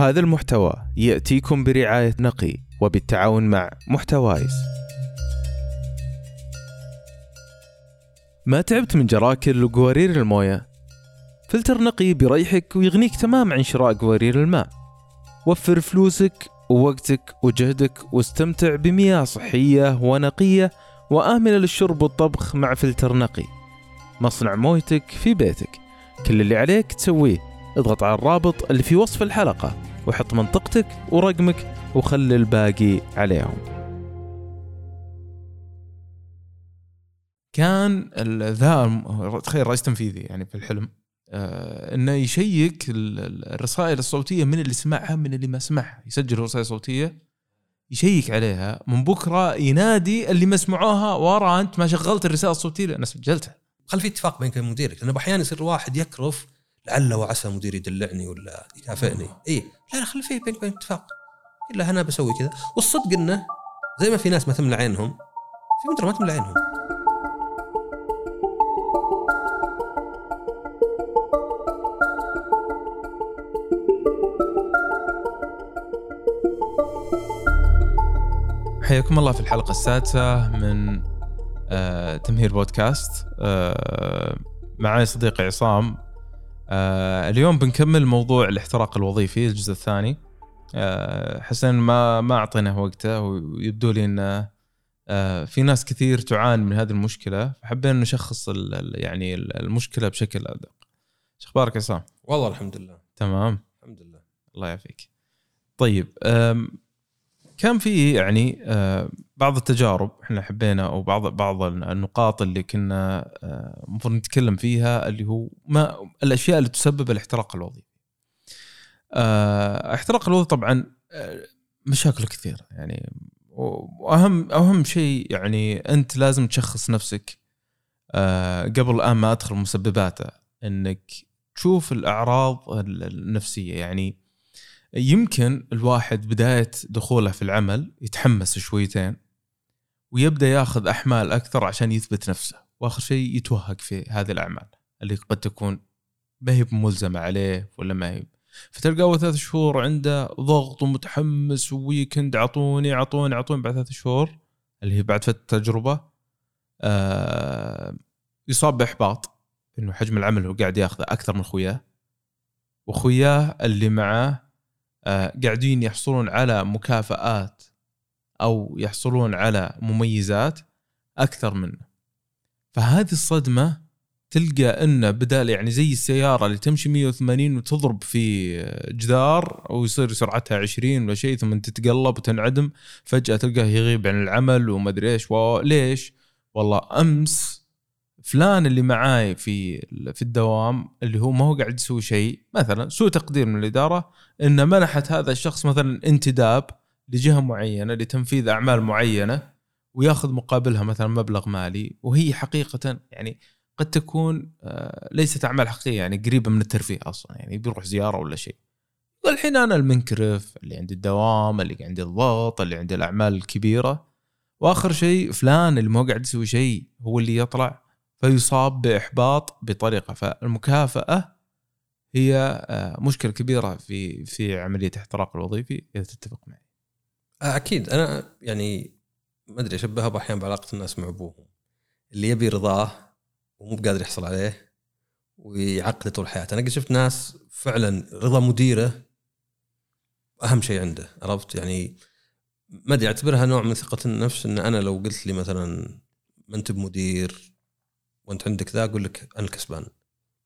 هذا المحتوى يأتيكم برعاية نقي وبالتعاون مع محتوايز. ما تعبت من جراكل وقوارير الموية؟ فلتر نقي بيريحك ويغنيك تمام عن شراء قوارير الماء. وفر فلوسك ووقتك وجهدك واستمتع بمياه صحية ونقية وآمنة للشرب والطبخ مع فلتر نقي. مصنع مويتك في بيتك. كل اللي عليك تسويه اضغط على الرابط اللي في وصف الحلقة. وحط منطقتك ورقمك وخلي الباقي عليهم. كان ذا تخيل رئيس تنفيذي يعني في الحلم آه إنه يشيك ال- ال- الرسائل الصوتية من اللي سمعها من اللي ما سمعها. يسجل رسائل صوتية يشيك عليها. من بكرة ينادي اللي ما سمعوها ورا أنت ما شغلت الرسالة الصوتية. لأن سجلتها. خلي في اتفاق بينك وبين مديرك لأنه أحيانا يصير واحد يكرف لعل وعسى مدير يدلعني ولا يكافئني اي لا لا خلي فيه بينك وبين اتفاق. إلا أنا بسوي كذا. والصدق إنه زي ما في ناس ما تملى عينهم في مدراء ما تملى عينهم. حياكم الله في الحلقة السادسة من آه تمهير بودكاست. آه معي صديقي عصام. آه اليوم بنكمل موضوع الاحتراق الوظيفي الجزء الثاني آه حسن ما ما اعطينا وقته ويبدو لي انه آه في ناس كثير تعاني من هذه المشكلة فحبينا نشخص ال- ال- يعني المشكلة بشكل أدق. شو أخبارك عصام؟ والله الحمد لله تمام الحمد لله الله يعافيك. طيب كان في يعني أه، بعض التجارب إحنا حبينا أو بعض بعض النقاط اللي كنا أه، المفروض نتكلم فيها اللي هو ما الأشياء اللي تسبب الاحتراق الوظيفي. أه، احتراق الوظيفي طبعا مشاكله كثيرة يعني وأهم أهم شيء يعني أنت لازم تشخص نفسك قبل الآن ما أدخل مسبباته إنك تشوف الأعراض ال- النفسية يعني يمكن الواحد بداية دخوله في العمل يتحمس شويتين ويبدأ ياخذ أحمال أكثر عشان يثبت نفسه وآخر شيء يتوهق في هذه الأعمال اللي قد تكون ما هي ملزمه عليه ولا ما هي. فتلقى أول ثلاث شهور عنده ضغط ومتحمس وويكند اعطوني اعطوني اعطوني بعد ثلاث شهور اللي هي بعد فترة تجربة آه يصاب بإحباط إنه حجم العمل هو قاعد ياخذه أكثر من خوياه وخوياه اللي معاه قاعدين يحصلون على مكافآت أو يحصلون على مميزات أكثر منه فهذه الصدمة تلقى إنه بدال يعني زي السيارة اللي تمشي 180 وتضرب في جدار ويصير سرعتها 20 ولا شيء ثم تتقلب وتنعدم فجأة تلقاه يغيب عن العمل وما أدري إيش و- ليش؟ والله أمس فلان اللي معاي في في الدوام اللي هو ما هو قاعد يسوي شيء مثلا سوء تقدير من الإدارة إن منحت هذا الشخص مثلا انتداب لجهة معينة لتنفيذ أعمال معينة وياخذ مقابلها مثلا مبلغ مالي وهي حقيقة يعني قد تكون آه، ليست أعمال حقيقية يعني قريبة من الترفيه أصلا يعني بيروح زيارة ولا شيء. والحين أنا المنكرف اللي عندي الدوام اللي عندي الضغط اللي عندي الأعمال الكبيرة وآخر شيء فلان اللي ما قاعد يسوي شيء هو اللي يطلع فيصاب بإحباط بطريقة. فالمكافأة هي آه، مشكلة كبيرة في في عملية احتراق الوظيفي إذا تتفق معي. آه، أكيد. أنا يعني ما أدري اشبهها أحيانا بعلاقة الناس مع أبوهم. اللي يبي رضاه ومو بقادر يحصل عليه ويعقده طول حياته. أنا قد شفت ناس فعلا رضا مديرة أهم شيء عنده عرفت؟ يعني ما أدري أعتبرها نوع من ثقة النفس إن أنا لو قلت لي مثلا ما أنت بمدير وانت عندك ذا أقول لك أنا الكسبان.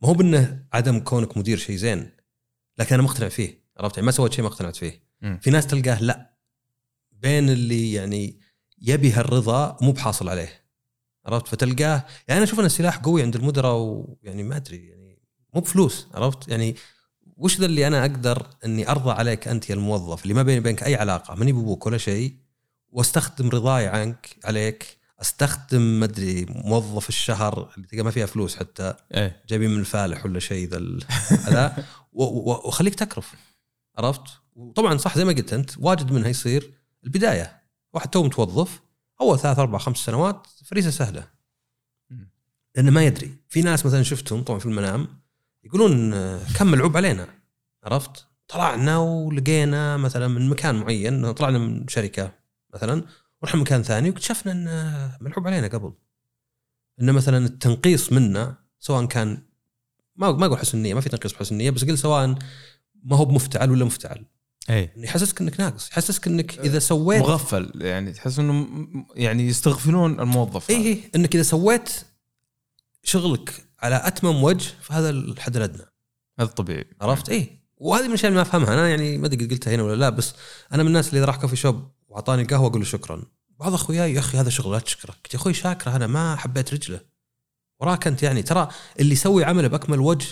ما هو بأنه عدم كونك مدير شيء زين لكن أنا مقتنع فيه عرفت؟ يعني ما سويت شيء ما اقتنعت فيه. مم. في ناس تلقاه لا. بين اللي يعني يبي هالرضا مو بحاصل عليه. عرفت؟ فتلقاه يعني أنا أشوف أن السلاح قوي عند المدراء ويعني ما أدري يعني مو بفلوس عرفت؟ يعني وش ذا اللي أنا أقدر أني أرضى عليك أنت يا الموظف اللي ما بيني وبينك أي علاقة ماني بأبوك ولا شيء وأستخدم رضاي عنك عليك أستخدم ما أدري موظف الشهر اللي تلقى ما فيها فلوس حتى إيه جايبين من الفالح ولا شيء ذا وخليك تكرف عرفت؟ وطبعا صح زي ما قلت أنت واجد منها يصير البداية واحد تو متوظف أول ثلاث أربع خمس سنوات فريسة سهلة. لأنه ما يدري في ناس مثلا شفتهم طبعا في المنام يقولون آه، كم ملعوب علينا عرفت؟ طلعنا ولقينا مثلا من مكان معين طلعنا من شركة مثلا ورحنا مكان ثاني واكتشفنا انه ملعوب علينا قبل. انه مثلا التنقيص منا سواء كان ما ما أقول حسن نية ما في تنقيص بحسن نية بس قل سواء ما هو بمفتعل ولا مفتعل. اي يحسسك إنك ناقص يحسسك إنك إذا سويت مغفل يعني تحس إنه يعني يستغفلون الموظف. اي. اي إنك إذا سويت شغلك على أتمم وجه فهذا الحد الأدنى. هذا طبيعي. عرفت؟ اي وهذه من الأشياء اللي ما أفهمها أنا يعني ما أدري قلتها هنا ولا لا بس أنا من الناس اللي اذا راح كوفي شوب وأعطاني قهوة أقول له شكرا. بعض أخوياي يا أخي هذا شغل لا تشكره. قلت يا أخوي شاكره أنا ما حبيت رجله. وراك أنت يعني ترى اللي يسوي عمله بأكمل وجه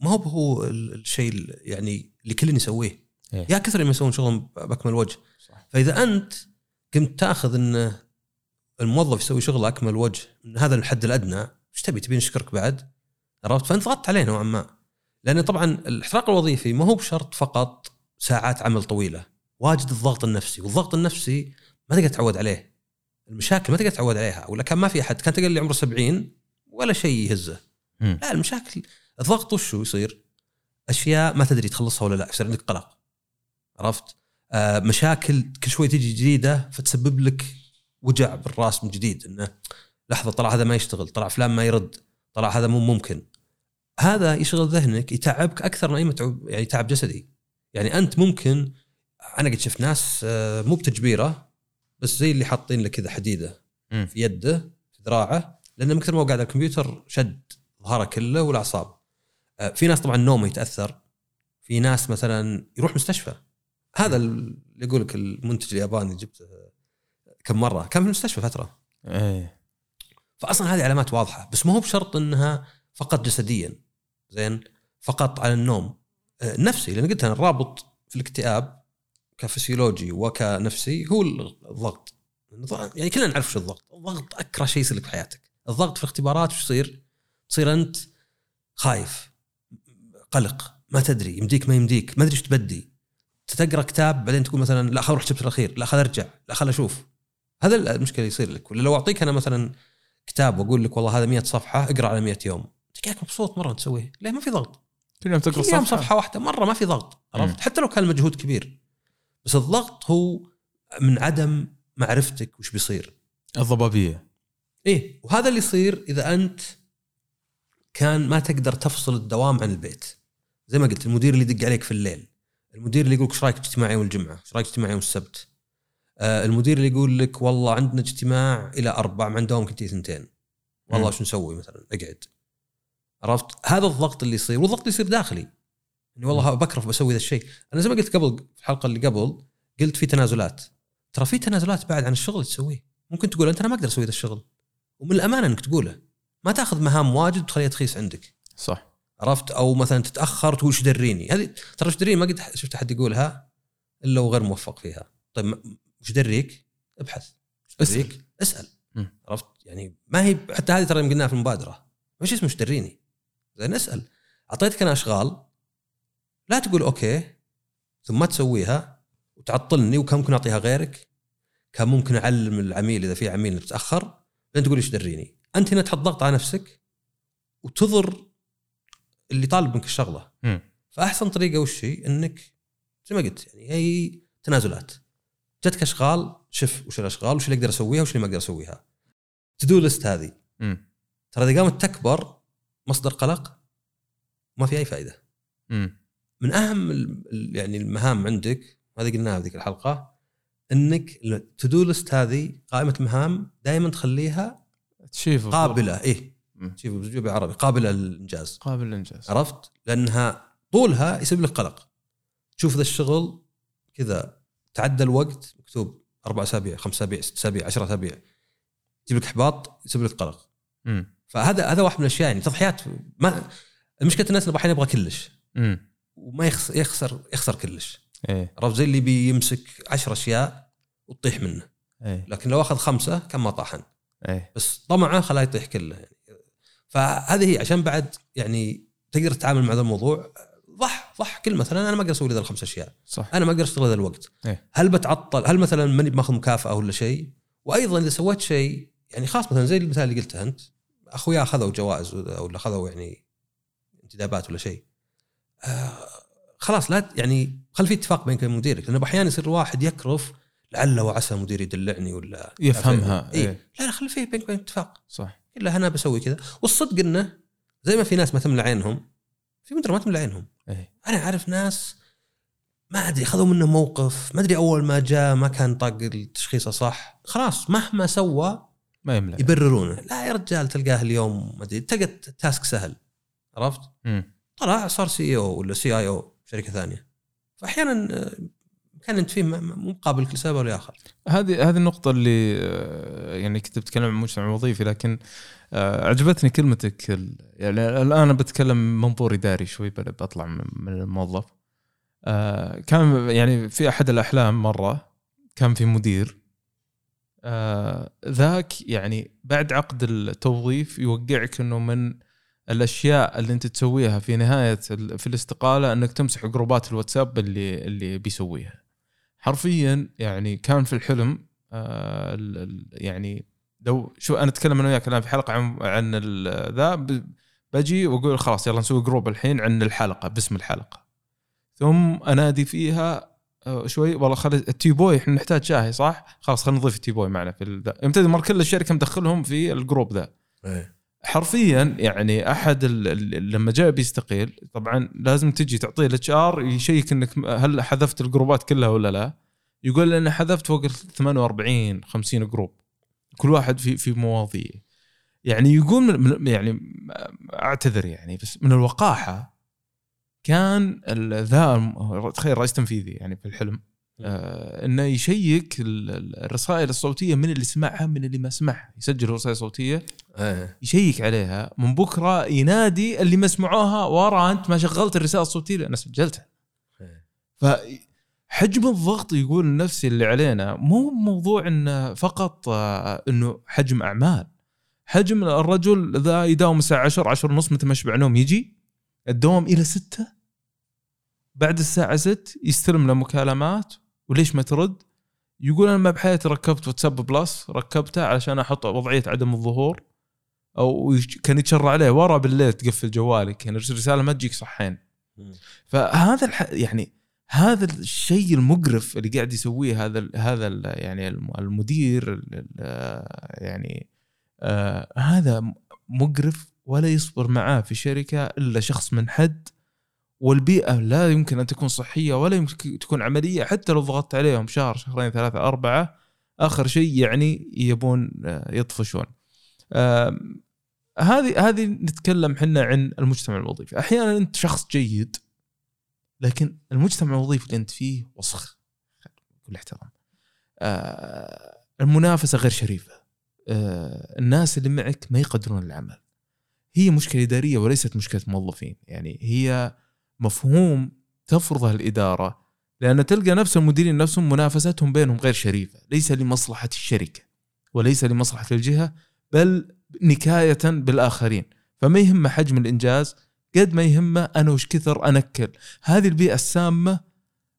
ما هو هو ال- الشيء ال- يعني اللي كلنا يسويه إيه. يا كثر ما يسوون شغلهم بأكمل وجه. صح. فإذا أنت قمت تأخذ إن الموظف يسوي شغله أكمل وجه من هذا الحد الأدنى إيش تبي؟ تبي نشكرك بعد؟ عرفت؟ فأنت ضغطت عليه نوعا ما. لأن طبعا الاحتراق الوظيفي ما هو بشرط فقط ساعات عمل طويلة. واجد الضغط النفسي والضغط النفسي ما تقدر تعود عليه المشاكل ما تقدر تعود عليها ولا كان ما في أحد كان تقول لي عمره 70 ولا شيء يهزه. لا المشاكل الضغط وشو يصير؟ أشياء ما تدري تخلصها ولا لا يصير عندك قلق عرفت؟ آه مشاكل كل شوي تجي جديدة فتسبب لك وجع بالراس من جديد إنه لحظة طلع هذا ما يشتغل، طلع فلان ما يرد، طلع هذا مو ممكن. هذا يشغل ذهنك يتعبك أكثر من أي متعب يعني تعب جسدي. يعني أنت ممكن أنا قد شفت ناس آه، مو بتجبيرة بس زي اللي حاطين له كذا حديده مم. في يده في ذراعه لأنه من كثر ما هو قاعد على الكمبيوتر شد ظهره كله والأعصاب. آه، في ناس طبعا نومه يتأثر. في ناس مثلا يروح مستشفى. هذا اللي يقول لك المنتج الياباني جبته كم مرة. كان في المستشفى فترة. إيه. فاصلا هذه علامات واضحة. بس ما هو بشرط إنها فقط جسديا. زين؟ فقط على النوم. آه، نفسي لأن قلت أنا الرابط في الاكتئاب كفسيولوجي وكنفسي هو الضغط. يعني كلنا نعرف شو الضغط. الضغط أكره شيء يصير لك في حياتك. الضغط في الاختبارات وش يصير؟ تصير أنت خايف قلق ما تدري يمديك ما يمديك ما أدري إيش تبدي. تقرأ كتاب بعدين تقول مثلا لا خل أروح الشابتر الأخير لا خل أرجع لا خل أشوف. هذا المشكلة يصير لك. ولا لو أعطيك أنا مثلا كتاب وأقول لك والله هذا 100 صفحة اقرأ على 100 يوم. تلقاك مبسوط مرة تسويه. ليه؟ ما في ضغط. كل يوم تقرأ صفحة. صفحة واحدة مرة ما في ضغط عرفت. حتى لو كان المجهود كبير. بس الضغط هو من عدم معرفتك وش بيصير. الضبابية. إيه وهذا اللي يصير إذا أنت كان ما تقدر تفصل الدوام عن البيت. زي ما قلت المدير اللي يدق عليك في الليل المدير اللي يقول لك إيش رأيك اجتماع يوم الجمعه إيش رأيك اجتماع يوم السبت آه المدير اللي يقول لك والله عندنا اجتماع إلى أربع مع دوام كنتي ثنتين والله. شو نسوي مثلا؟ أقعد. عرفت؟ هذا الضغط اللي يصير والضغط اللي يصير داخلي. إني والله بكرف بسوي ذا الشيء. أنا زي ما قلت قبل في الحلقة اللي قبل قلت في تنازلات. ترى في تنازلات بعد عن الشغل تسويه. ممكن تقول أنت أنا ما أقدر أسوي ذا الشغل. ومن الأمانة إنك تقوله. ما تأخذ مهام واجد وتخليها تخيس عندك. صح. عرفت؟ أو مثلا تتأخر تقول إيش دريني؟ هذه ترى إيش دريني؟ ما قد شفت أحد يقولها إلا وغير موفق فيها. طيب وش دريك؟ ابحث. وش. دريك؟ اسأل. مم. عرفت؟ يعني ما هي حتى هذه ترى قلناها في المبادرة. وش اسمه إيش دريني؟ زين اسأل. أعطيتك أنا أشغال. لا تقول أوكي ثم ما تسويها وتعطلني وكان ممكن أعطيها غيرك كان ممكن أعلم العميل إذا في عميل بتاخر بعدين تقول إيش دريني أنت هنا تحط ضغط على نفسك وتضر اللي طالب منك الشغلة مم. فأحسن طريقة وش هي؟ إنك زي ما قلت يعني هي تنازلات جتك أشغال شوف وش الأشغال وش اللي أقدر أسويها وش اللي ما أقدر أسويها تدو ليست هذه. ترى إذا قامت تكبر مصدر قلق ما في أي فائده مم. من أهم يعني المهام عندك هذه قلناها في ذيك الحلقة إنك التو ليست هذه قائمة مهام دائما تخليها تشيف قابلة إيه مم. شوف بالعربي قابلة للإنجاز قابل للإنجاز عرفت؟ لأنها طولها يسبب لك قلق. تشوف ذا الشغل كذا تعدى الوقت مكتوب أربع أسابيع، خمس أسابيع، ست أسابيع، 10 أسابيع. يجيب لك إحباط يسبب لك قلق. مم. فهذا هذا واحد من الأشياء يعني تضحيات ما المشكلة الناس أحيانا يبغى كلش مم. وما يخسر يخسر يخسر كلش. إيه. عرفت زي اللي بيمسك 10 أشياء وتطيح منه، إيه. لكن لو أخذ خمسة كان ما طاحن. إيه. بس طمعه خلاه يطيح كله. يعني فهذه هي عشان بعد يعني تقدر تتعامل مع ذا الموضوع صح صح كل مثلا أنا ما أقدر أسوي ذا الخمس أشياء. صح. أنا ما أقدر أشتغل ذا الوقت. إيه. هل بتعطل؟ هل مثلا ماني بماخذ مكافأة ولا شيء؟ وأيضا إذا سويت شيء يعني خاص مثلا زي المثال اللي قلته أنت اخويا اخذوا جوائز ولا ولا اخذوا يعني انتدابات ولا شيء. آه خلاص لا يعني خل في اتفاق بينك وبين مديرك لأنه أحيانا يصير الواحد يكرف لعل وعسى المدير يدلعني ولا يفهمها اي إيه. لا لا خلي في بينك وبين اتفاق. صح. إلا أنا بسوي كذا. والصدق إنه زي ما في ناس ما تملى عينهم في مدراء ما تملى عينهم. إيه. أنا أعرف ناس ما أدري خذوا منه موقف ما أدري أول ما جاء ما كان طاق التشخيصه صح. خلاص مهما سوى ما يملى يبررونه. لا يا رجال تلقاه اليوم ما أدري تلقى ال task سهل. عرفت؟ مم. طلع صار CEO ولا CIO شركة ثانية. فأحيانا آه، كان أنت فيه مو مقابل كل ولا آخر. هذه هذه النقطة اللي آه، يعني كنت بتكلم عن المجتمع الوظيفي لكن آه، عجبتني كلمتك يعني أنا بتكلم من منظور إداري شوي بطلع من الموظف. كان يعني في أحد الأحلام مرة كان في مدير. ذاك يعني بعد عقد التوظيف يوقعك إنه من الأشياء اللي أنت تسويها في نهاية في الاستقالة أنك تمسح جروبات الواتساب اللي اللي بيسويها حرفيا يعني كان في الحلم آه يعني لو شو أنا أتكلم أنا وياك الآن في حلقة عن عن ذا بجي وأقول خلاص يلا نسوي group الحين عن الحلقة باسم الحلقة ثم أنادي فيها آه، شوي والله خلي ال tea boy إحنا نحتاج شاهي صح؟ خلاص خلينا نضيف ال tea boy معنا في ذا كل الشركة مدخلهم في ال group ذا إيه. حرفيا يعني أحد لما جاء بيستقيل طبعا لازم تجي تعطيه ال HR يشيك إنك هل حذفت الجروبات كلها ولا لا؟ يقول لي أنا حذفت فوق ال 48 50 جروب. كل واحد في في مواضيع. يعني يقول من يعني أعتذر يعني بس من الوقاحة كان ذا تخيل رئيس تنفيذي يعني في الحلم آه إنه يشيك ال- ال- الرسائل الصوتية من اللي سمعها من اللي ما سمعها. يسجل رسائل صوتية إيه. يشيك عليها. من بكرة ينادي اللي ما سمعوها ورا أنت ما شغلت الرسالة الصوتية. لأن سجلتها إيه. فحجم الضغط يقول النفسي اللي علينا مو موضوع إنه فقط آه، إنه حجم أعمال. حجم الرجل ذا يداوم الساعة 10 10 ونص متى ما يشبع نوم يجي الدوام إلى 6 بعد الساعة 6 يستلم له مكالمات وليش ما ترد؟ يقول أنا ما بحياتي ركبت واتساب plus ركبته علشان أحط وضعية عدم الظهور. أو كان يتشرع عليه ورا بالليل تقفل جوالك يعني الرسالة ما تجيك صحين. فهذا الح... يعني هذا الشيء المقرف اللي قاعد يسويه هذا ال... هذا ال... يعني الم- المدير ال... ال... يعني آه هذا مقرف ولا يصبر معاه في شركة إلا شخص منحد والبيئة لا يمكن أن تكون صحية ولا يمكن تكون عملية حتى لو ضغطت عليهم شهر شهرين ثلاثة أربعة آخر شيء يعني يبون آه، يطفشون. هذه هذه نتكلم إحنا عن المجتمع الوظيفي، أحيانا أنت شخص جيد لكن المجتمع الوظيفي اللي أنت فيه وسخ بكل احترام. آه، المنافسة غير شريفة. آه، الناس اللي معك ما يقدرون العمل. هي مشكلة إدارية وليست مشكلة موظفين، يعني هي مفهوم تفرضه الإدارة لأن تلقى نفس المديرين نفسهم منافستهم بينهم غير شريفة، ليس لمصلحة الشركة وليس لمصلحة الجهة بل نكاية بالآخرين، فما يهمه حجم الإنجاز قد ما يهمه أنا وش كثر أنكل، هذه البيئة السامة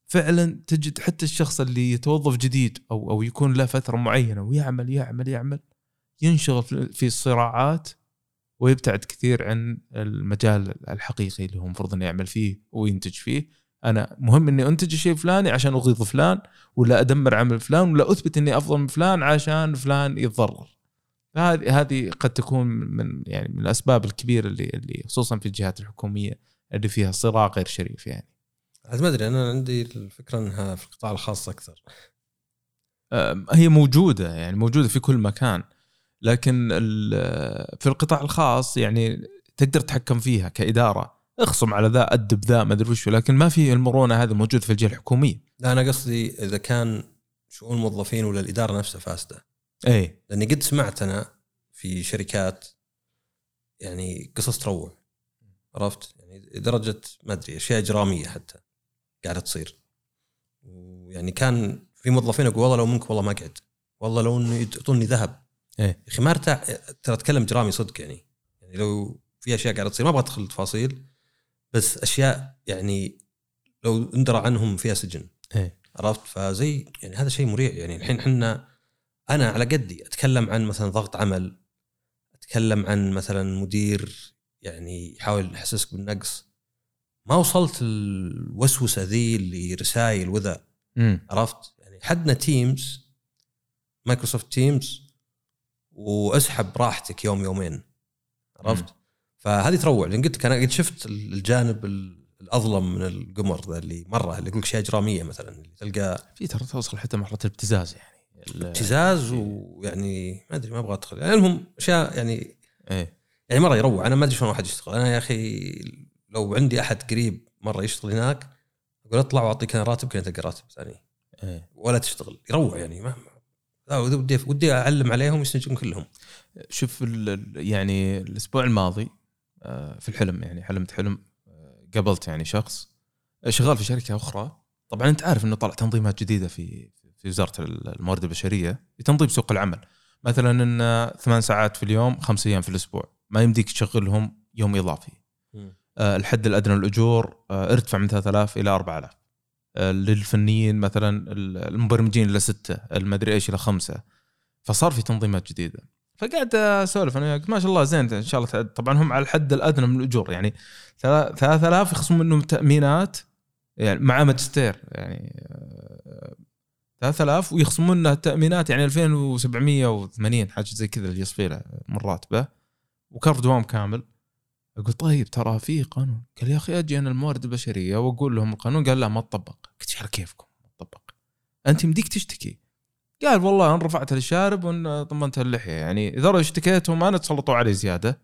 فعلا تجد حتى الشخص اللي يتوظف جديد أو أو يكون له فترة معينة ويعمل يعمل يعمل ينشغل في- في الصراعات ويبتعد كثير عن المجال الحقيقي اللي هو المفروض إنه يعمل فيه وينتج فيه. أنا مهم إني أنتج الشيء الفلاني عشان أغيظ فلان ولا أدمر عمل فلان ولا أثبت إني أفضل من فلان عشان فلان يتضرر. هذه هذه قد تكون من يعني من الأسباب الكبيرة اللي اللي خصوصا في الجهات الحكومية اللي فيها صراع غير شريف يعني. عاد ما أدري أنا عندي الفكرة إنها في القطاع الخاص أكثر. هي موجودة يعني موجودة في كل مكان لكن في القطاع الخاص يعني تقدر تتحكم فيها كإدارة. اخصم على ذا أدب ذا ما أدري وش لكن ما في المرونة هذه موجودة في الجهة الحكومية. لا أنا قصدي إذا كان شؤون الموظفين ولا الإدارة نفسها فاسدة. اي لأني قد سمعت أنا في شركات يعني قصص تروع. عرفت؟ يعني لدرجة ما أدري أشياء إجرامية حتى قاعدة تصير. ويعني كان في موظفين يقول والله لو منك والله ما قعد والله لو انه يعطوني ذهب. إيه. يا أخي ما أرتاح ترى أتكلم جرامي صدق يعني. يعني لو في أشياء قاعدة تصير ما أبغى أدخل تفاصيل بس أشياء يعني لو اندرى عنهم فيها سجن. إيه. عرفت؟ فزي يعني هذا شيء مريع يعني. الحين إحنا أنا على قدي أتكلم عن مثلا ضغط عمل أتكلم عن مثلا مدير يعني يحاول يحسسك بالنقص. ما وصلت الوسوسة ذي اللي رسائل وذا. عرفت؟ يعني حدنا تيمز مايكروسوفت تيمز وأسحب راحتك يوم يومين. عرفت؟ فهذه تروع. لأن قلت لك أنا قد شفت الجانب ال- الأظلم من القمر ذا اللي مرة اللي يقول لك اشياء إجرامية مثلا اللي تلقى في ترى توصل حتى مرحلة الابتزاز يعني. ابتزاز ويعني ما أدري ما أبغى أدخل. يعني المهم أشياء يعني إيه. يعني مرة يروع. أنا ما أدري شلون واحد يشتغل. أنا يا أخي لو عندي أحد قريب مرة يشتغل هناك أقول أطلع وأعطيك أنا راتب كنت تلقى راتب ثاني. إيه. ولا تشتغل. يروع يعني. ما لا، ودي ودي أعلم عليهم يستنجون كلهم. شوف يعني الأسبوع الماضي آه، في الحلم يعني حلمت حلم آه، قابلت يعني شخص آه، شغال في شركة أخرى. طبعا أنت عارف إنه طلع تنظيمات جديدة في في وزارة الموارد البشرية لتنظيم سوق العمل. مثلا إن ثمان ساعات في اليوم خمس أيام في الأسبوع. ما يمديك تشغلهم يوم إضافي. آه، الحد الأدنى للأجور آه، ارتفع من 3000 إلى 4000 آه، للفنيين مثلا المبرمجين إلى ستة المدري إيش إلى خمسة. فصار في تنظيمات جديدة. فقاعد أسولف. أنا ما شاء الله زين إن شاء الله تعد. طبعا هم على الحد الأدنى من الأجور. يعني ثلا- 3000 يخصمون منهم تأمينات يعني مع ماجستير. يعني 3000 ويخصمون لنا التامينات يعني 2780 حاجة زي كذا اللي يصفي له من راتبه وكرت دوام كامل. أقول طيب ترى في قانون. قال يا أخي أجي أنا الموارد البشرية وأقول لهم القانون. قال لا ما تطبق. قلت على كيفكم؟ ما تطبق. أنت يمديك تشتكي. قال والله أنا رفعت للشارب وأن طمنت اللحية. يعني إذا اشتكيتهم أنا تسلطوا علي زيادة.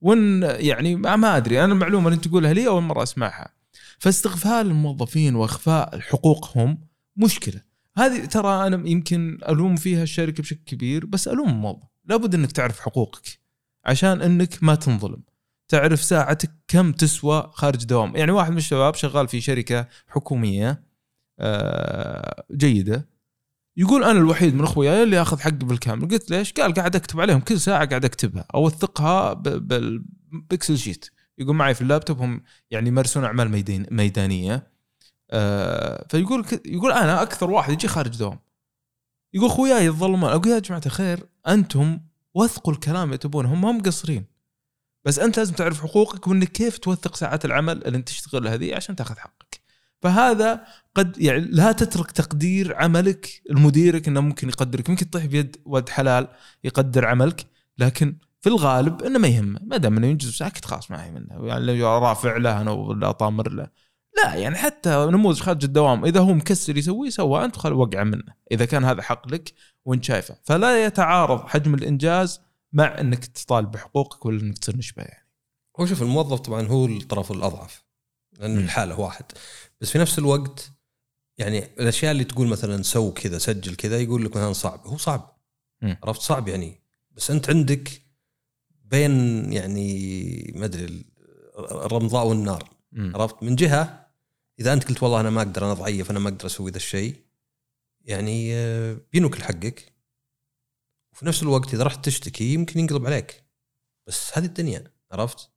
وأن يعني ما, أدري. أنا المعلومة اللي تقولها لي أول مرة أسمعها. فاستغفال الموظفين وأخفاء حقوقهم مشكلة. هذه ترى أنا يمكن ألوم فيها الشركة بشكل كبير بس ألوم الموظف لابد إنك تعرف حقوقك عشان إنك ما تنظلم. تعرف ساعتك كم تسوى خارج دوام. يعني واحد من الشباب شغال في شركة حكومية آه، جيدة. يقول أنا الوحيد من أخوياي اللي أخذ حقي بالكامل. قلت ليش قال قاعد أكتب عليهم. كل ساعة قاعد أكتبها. أوثقها بال Excel sheet. يقول معي في اللابتوب هم يعني يمارسون أعمال ميدان ميدانية. فيقول ك- يقول أنا أكثر واحد يجي خارج دوام يقول أخوياي يتظلمون. أقول يا جماعة الخير أنتم وثقوا الكلام اللي تبونه هم ما مقصرين. بس أنت لازم تعرف حقوقك وإنك كيف توثق ساعات العمل اللي أنت تشتغلها هذه عشان تاخذ حقك. فهذا قد يعني لا تترك تقدير عملك لمديرك إنه ممكن يقدرك. ممكن تطيح بيد ولد حلال يقدر عملك لكن في الغالب إنه ما يهمه. ما دام إنه ينجز ساكت خلاص ما منه يعني رافع له أنا ولا طامر له. لا يعني حتى نموذج خارج الدوام إذا هو مكسر يسويه سوى أنت خل وقع منه إذا كان هذا حق لك وأنت شايفه. فلا يتعارض حجم الإنجاز مع إنك تطالب بحقوقك ولا إنك تصير نشبه يعني. هو شوف الموظف طبعا هو الطرف الأضعف لأن. الحالة واحد. بس في نفس الوقت يعني الأشياء اللي تقول مثلا سو كذا سجل كذا يقول لك مثلا صعب. هو صعب. عرفت؟ صعب يعني. بس أنت عندك بين يعني ما أدري ال- الرمضاء والنار. عرفت؟ من جهة إذا أنت قلت والله أنا ما أقدر أنا ضعيف أنا ما أقدر أسوي ذا الشيء يعني آه، بينوكل حقك وفي نفس الوقت إذا رحت تشتكي يمكن ينقلب عليك. بس هذه الدنيا عرفت؟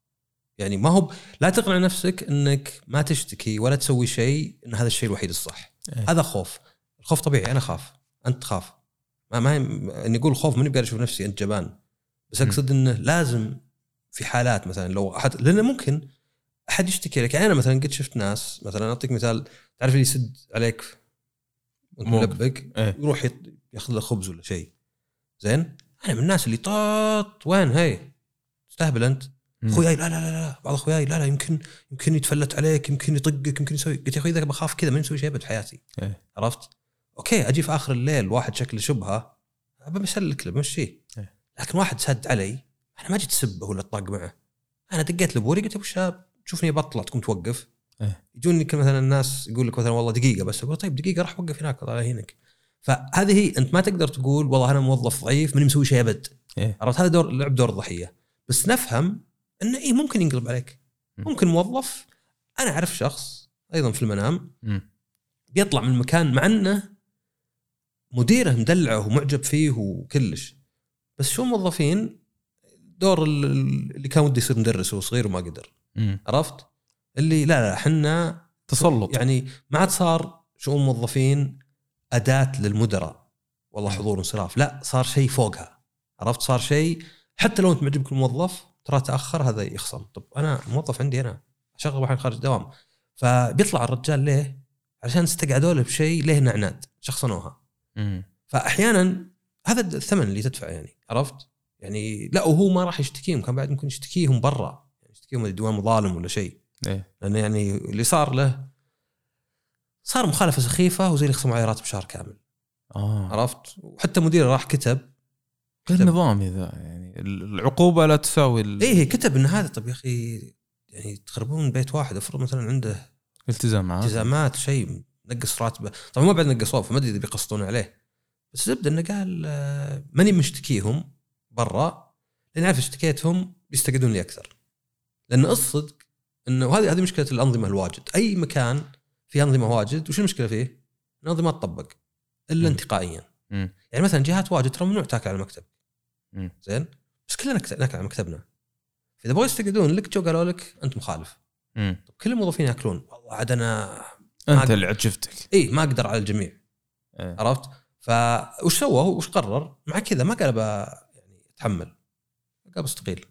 يعني ما هو ب- لا تقنع نفسك إنك ما تشتكي ولا تسوي شيء إن هذا الشيء الوحيد الصح. إيه. هذا خوف. الخوف طبيعي أنا خاف. أنت تخاف. ما ما إني أقول خوف ماني قاعد أشوف نفسي أنت جبان. بس. أقصد إنه لازم في حالات مثلا لو احد لأنه ممكن أحد يشتكي لك يعني أنا مثلا قد شفت ناس مثلا أعطيك مثال تعرف اللي يسد عليك وأنت. ملبق إيه. يروح يأخذ له خبز ولا شيء زين أنا من الناس اللي طاط وين هي تستهبل أنت. اخوياي لا لا لا لا بعض اخوياي لا لا يمكن يمكن يتفلت عليك يمكن يطقك يمكن يسوي قلت يا أخوي إذا بخاف كذا ما نسوي شيء أبد في حياتي إيه. عرفت؟ أوكي أجي في آخر الليل واحد شكله شبهة بسلك له بمشيه إيه. لكن واحد سد علي أنا ما جيت اسبه ولا أطاق معه أنا دقيت لابوري قلت أبو الشاب تشوفني بطلع تقوم توقف إيه. يجوني مثلا الناس يقول لك مثلا والله دقيقة بس أقول طيب دقيقة راح وقف هناك الله يهينك فهذه هي أنت ما تقدر تقول والله أنا موظف ضعيف ماني مسوي شيء أبد إيه. عرفت هذا دور لعب دور الضحيه بس نفهم إنه اي ممكن ينقلب عليك م. ممكن موظف أنا أعرف شخص أيضا في المنام مم. بيطلع من المكان مع إنه مديره مدلعه ومعجب فيه وكلش بس شو موظفين دور ال- ال- اللي كان ودي يصير مدرس وهو صغير وما قدر مم. عرفت؟ اللي لا لا إحنا تسلط يعني ما عاد صار شؤون موظفين أداة للمدراء والله حضور وانصراف لا صار شيء فوقها عرفت صار شيء حتى لو انت معجبك الموظف ترى تأخر هذا يخصم طب أنا الموظف عندي أنا شغل واحد خارج دوام فبيطلع الرجال ليه؟ عشان استقعدوا له بشيء له عناد شخصنوها. فاحيانا هذا الثمن اللي تدفع يعني عرفت؟ يعني لا وهو ما راح يشتكيهم كان بعد ممكن يشتكيهم برا. يعني يشتكيهم ديوان مظالم ولا شيء. إيه. لأنه يعني اللي صار له صار مخالفة سخيفة وزي اللي يخصموا عليه راتب شهر كامل. آه. عرفت؟ وحتى مديره راح كتب. غير نظامي ذا يعني العقوبة لا تساوي ال- إيه كتب إن هذا طب يا أخي يعني تخربون بيت واحد افرض مثلا عنده التزامات التزامات شيء نقص راتبه. طبعا ما بعد نقصوه فما أدري إذا بيقسطون عليه. بس زبده إنه قال آه، ماني مشتكيهم. برا لأن عارف اشتكيتهم بيستقعدون لي أكثر لأن الصدق إنه وهذه هذه مشكلة الأنظمة الواجد أي مكان في أنظمة واجد وش المشكلة فيه؟ الأنظمة ما تطبق إلا. انتقائيا. يعني مثلا جهات واجد ترى ممنوع تاكل على المكتب. زين بس كلنا ناكل على مكتبنا فإذا بغوا يستقعدون لك جو قالوا لك انت مخالف. طب كل الموظفين ياكلون والله عاد أنا أنت اللي عجفتك إي ما أقدر على الجميع إيه. عرفت؟ فوش سوى هو وش قرر؟ مع كذا ما قال اتحمل قال بستقيل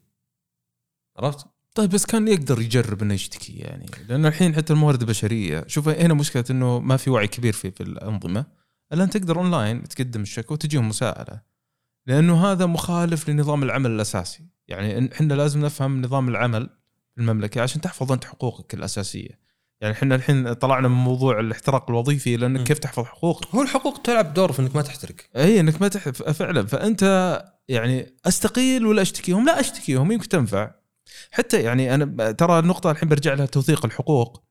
عرفت؟ طيب بس كان يقدر يجرب إنه يشتكي يعني. لأنه الحين حتى الموارد البشرية شوف هنا مشكلة إنه ما في وعي كبير في في الأنظمة. الا انت تقدر أونلاين تقدم الشكوى وتجيهم مساءلة. لأنه هذا مخالف لنظام العمل الأساسي. يعني إحنا لازم نفهم نظام العمل في المملكة عشان تحفظ أنت حقوقك الأساسية. يعني إحنا الحين طلعنا من موضوع الاحتراق الوظيفي لأنك. كيف تحفظ حقوقك هو الحقوق تلعب دور في إنك ما تحترق اي إنك ما تحف فعلا فأنت يعني أستقيل ولا أشتكيهم؟ لا أشتكيهم يمكن تنفع. حتى يعني أنا ترى النقطة الحين برجع لها توثيق الحقوق.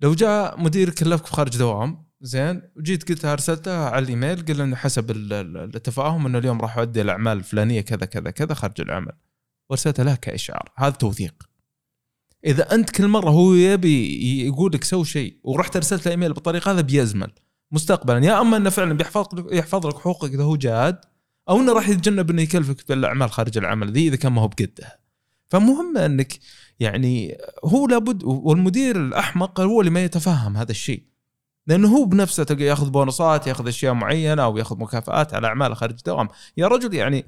لو جاء مدير كلفك في خارج دوام زين وجيت قلتها ارسلتها على الإيميل قال إنه حسب ال- ال- التفاهم إنه اليوم راح أؤدي الأعمال الفلانية كذا كذا كذا خارج العمل. وارسلتها له كإشعار، هذا توثيق. إذا أنت كل مرة هو يبي يقول لك سوي شيء ورحت أرسلت له إيميل بالطريقة هذا بيزمل. مستقبلا يا أما إنه فعلا بيحفظ لك يحفظ لك حقوقك إذا هو جاد أو إنه راح يتجنب إنه يكلفك بالاعمال خارج العمل ذي إذا كان ما هو بقده. فمهم إنك يعني هو لابد والمدير الأحمق هو اللي ما يتفهم هذا الشيء. لأنه هو بنفسه تلقى يأخذ بونصات يأخذ أشياء معينة أو يأخذ مكافآت على أعماله خارج الدوام، يا رجل يعني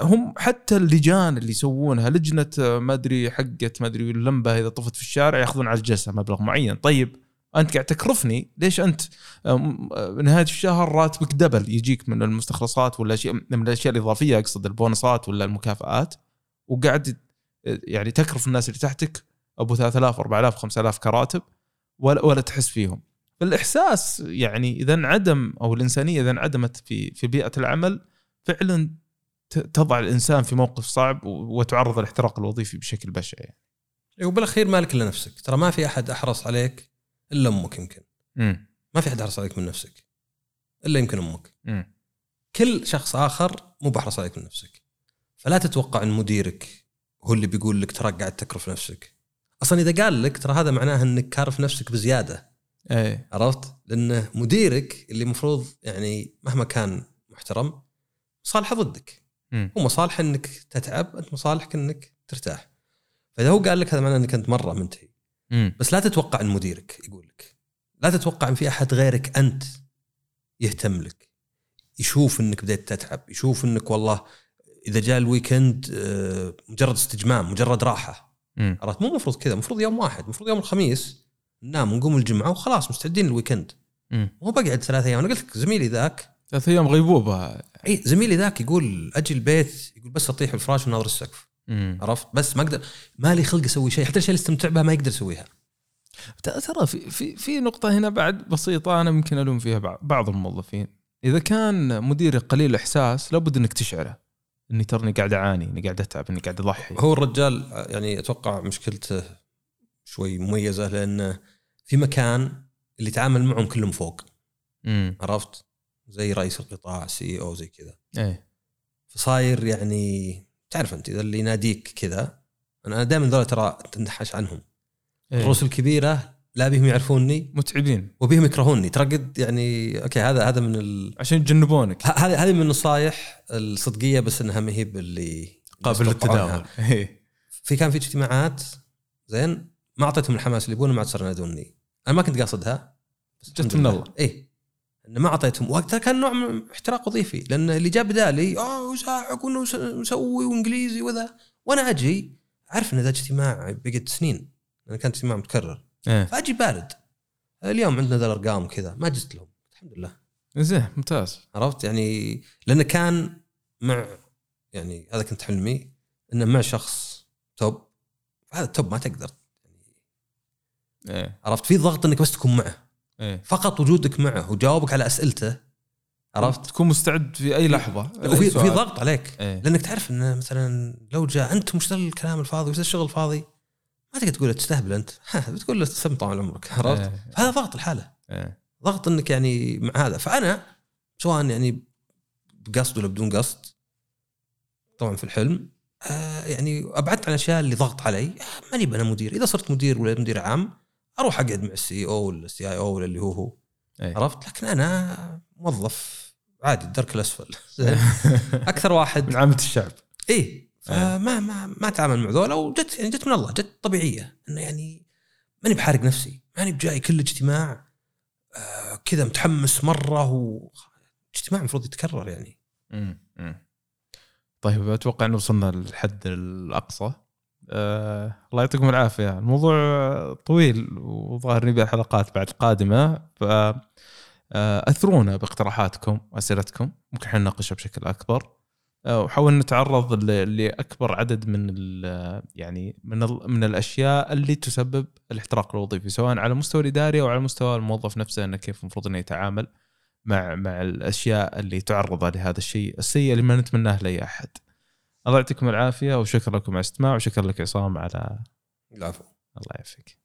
هم حتى اللجان اللي يسوونها لجنة آه، ما أدري حقت ما أدري اللمبة إذا طفت في الشارع يأخذون على الجلسة مبلغ معين، طيب أنت قاعد تكرفني ليش أنت آه، نهاية الشهر راتبك دبل يجيك من المستخلصات ولا شيء من الأشياء الإضافية أقصد البونصات ولا المكافآت وقاعد آه، يعني تكرف الناس اللي تحتك أبو 3000 4000 5000 كراتب ولا ولا تحس فيهم. فالإحساس يعني إذا انعدم أو الإنسانية إذا انعدمت في في بيئة العمل فعلا تضع الإنسان في موقف صعب وتعرض الاحتراق الوظيفي بشكل بشع يعني. وبالأخير مالك إلا نفسك. ترى ما في أحد أحرص عليك إلا أمك يمكن. ما في أحد أحرص عليك من نفسك. إلا يمكن أمك. كل شخص آخر مو بحرص عليك من نفسك. فلا تتوقع إن مديرك هو اللي بيقول لك ترى قاعد تكرف نفسك. أصلا إذا قال لك ترى هذا معناه إنك كارف نفسك بزيادة. إيه. عرفت؟ لأنه مديرك اللي المفروض يعني مهما كان محترم صالحه ضدك. مم. هو مصالح إنك تتعب أنت مصالحك إنك ترتاح. فإذا هو قال لك هذا معناه إنك أنت مرة منتهي. امم بس لا تتوقع إن مديرك يقول لك. لا تتوقع إن في أحد غيرك أنت يهتم لك. يشوف إنك بديت تتعب يشوف إنك والله إذا جاء ال weekend آه، مجرد استجمام مجرد راحة. عرفت؟ مو المفروض كذا المفروض يوم واحد المفروض يوم الخميس ننام ونقوم الجمعة وخلاص مستعدين لل weekend مو بقعد ثلاث أيام. أنا قلت لك زميلي ذاك ثلاث أيام غيبوبة. اي زميلي ذاك يقول أجي البيت يقول بس أطيح بالفراش وناظر السقف. عرفت؟ بس ما أقدر ما لي خلق أسوي شيء حتى الاشياء اللي استمتع بها ما يقدر يسويها. ترى في في في نقطة هنا بعد بسيطة أنا ممكن ألوم فيها بعض- بعض الموظفين. إذا كان مديرك قليل احساس لابد إنك تشعره. إني تراني قاعد أعاني إني قاعد أتعب إني قاعد اضحي هو الرجال يعني أتوقع مشكلته شوي مميزة لأنه في مكان اللي يتعامل معهم كلهم فوق. امم عرفت؟ زي رئيس القطاع CEO زي كذا. إيه. فصاير يعني تعرف أنت إذا اللي يناديك كذا أنا دائما ذولا ترى تنحش عنهم. إيه. الرؤوس الكبيرة لا أبيهم يعرفوني. متعبين. وأبيهم يكرهوني. ترى قد يعني okay هذا هذا من ال... عشان يتجنبونك. هذه هذه من النصائح الصدقية بس إنها ما هي باللي قابل. للتداول. إيه. في كان في اجتماعات زين ما أعطيتهم الحماس اللي يبونه ما عاد صاروا ينادوني. أنا ما كنت قاصدها بس جت من لله. الله. اي إنه ما أعطيتهم. وقتها كان نوع من احتراق وظيفي لأن اللي جاء بدالي آه وساعق ونسوي وإنجليزي وذا. وأنا أجي عارف إن ذا اجتماع بقت سنين لأن كان اجتماع متكرر إيه. فأجي بارد. اليوم عندنا ذا الأرقام كذا ما جزت لهم. الحمد لله. زين ممتاز. عرفت؟ يعني لأنه كان مع يعني هذا كنت حلمي انه مع شخص توب هذا التوب ما تقدر. إيه. عرفت؟ في ضغط إنك بس تكون معه. إيه. فقط وجودك معه وجاوبك على أسئلته عرفت؟ تكون مستعد في أي لحظة وفي في. ضغط عليك إيه. لأنك تعرف انه مثلا لو جاء أنت مش الكلام الفاضي وش الشغل الفاضي ما تقدر تقول له تستهبل أنت. ها بتقول له تستمتع طال عمرك عرفت؟ إيه. فهذا ضغط الحالة. إيه. ضغط إنك يعني مع هذا. فأنا سواء يعني بقصد ولا بدون قصد طبعا في الحلم آه يعني أبعدت عن الأشياء اللي ضغط علي. آه ماني أنا مدير. إذا صرت مدير ولا مدير عام أروح أقعد مع السي أو ولا السي آي أو ولا اللي هو هو إيه. عرفت لكن أنا موظف عادي الدرك الأسفل؟ أكثر واحد من عامة الشعب إيه فما ما ما أتعامل مع ذولا وجت يعني جت من الله جت طبيعية إنه يعني ماني بحارق نفسي ماني بجاي كل اجتماع آه كذا متحمس مرة و اجتماع المفروض يتكرر يعني مم. مم. طيب أتوقع إنه وصلنا للحد الأقصى آه الله يعطيكم العافية. الموضوع طويل وظاهر نبي حلقات بعد قادمة. ف آه، أثرونا باقتراحاتكم وأسئلتكم. ممكن إحنا نناقشها بشكل أكبر. آه، وحاول نتعرض لأكبر عدد من يعني من من الأشياء اللي تسبب الاحتراق الوظيفي سواء على المستوى الإداري أو على مستوى الموظف نفسه إنه كيف المفروض إنه يتعامل مع مع الأشياء اللي تعرض لهذا الشيء السيء اللي ما نتمناه لأي أحد. الله يعطيكم العافية وشكرا لكم على الاستماع وشكرا لك عصام على العفو الله يعافيك.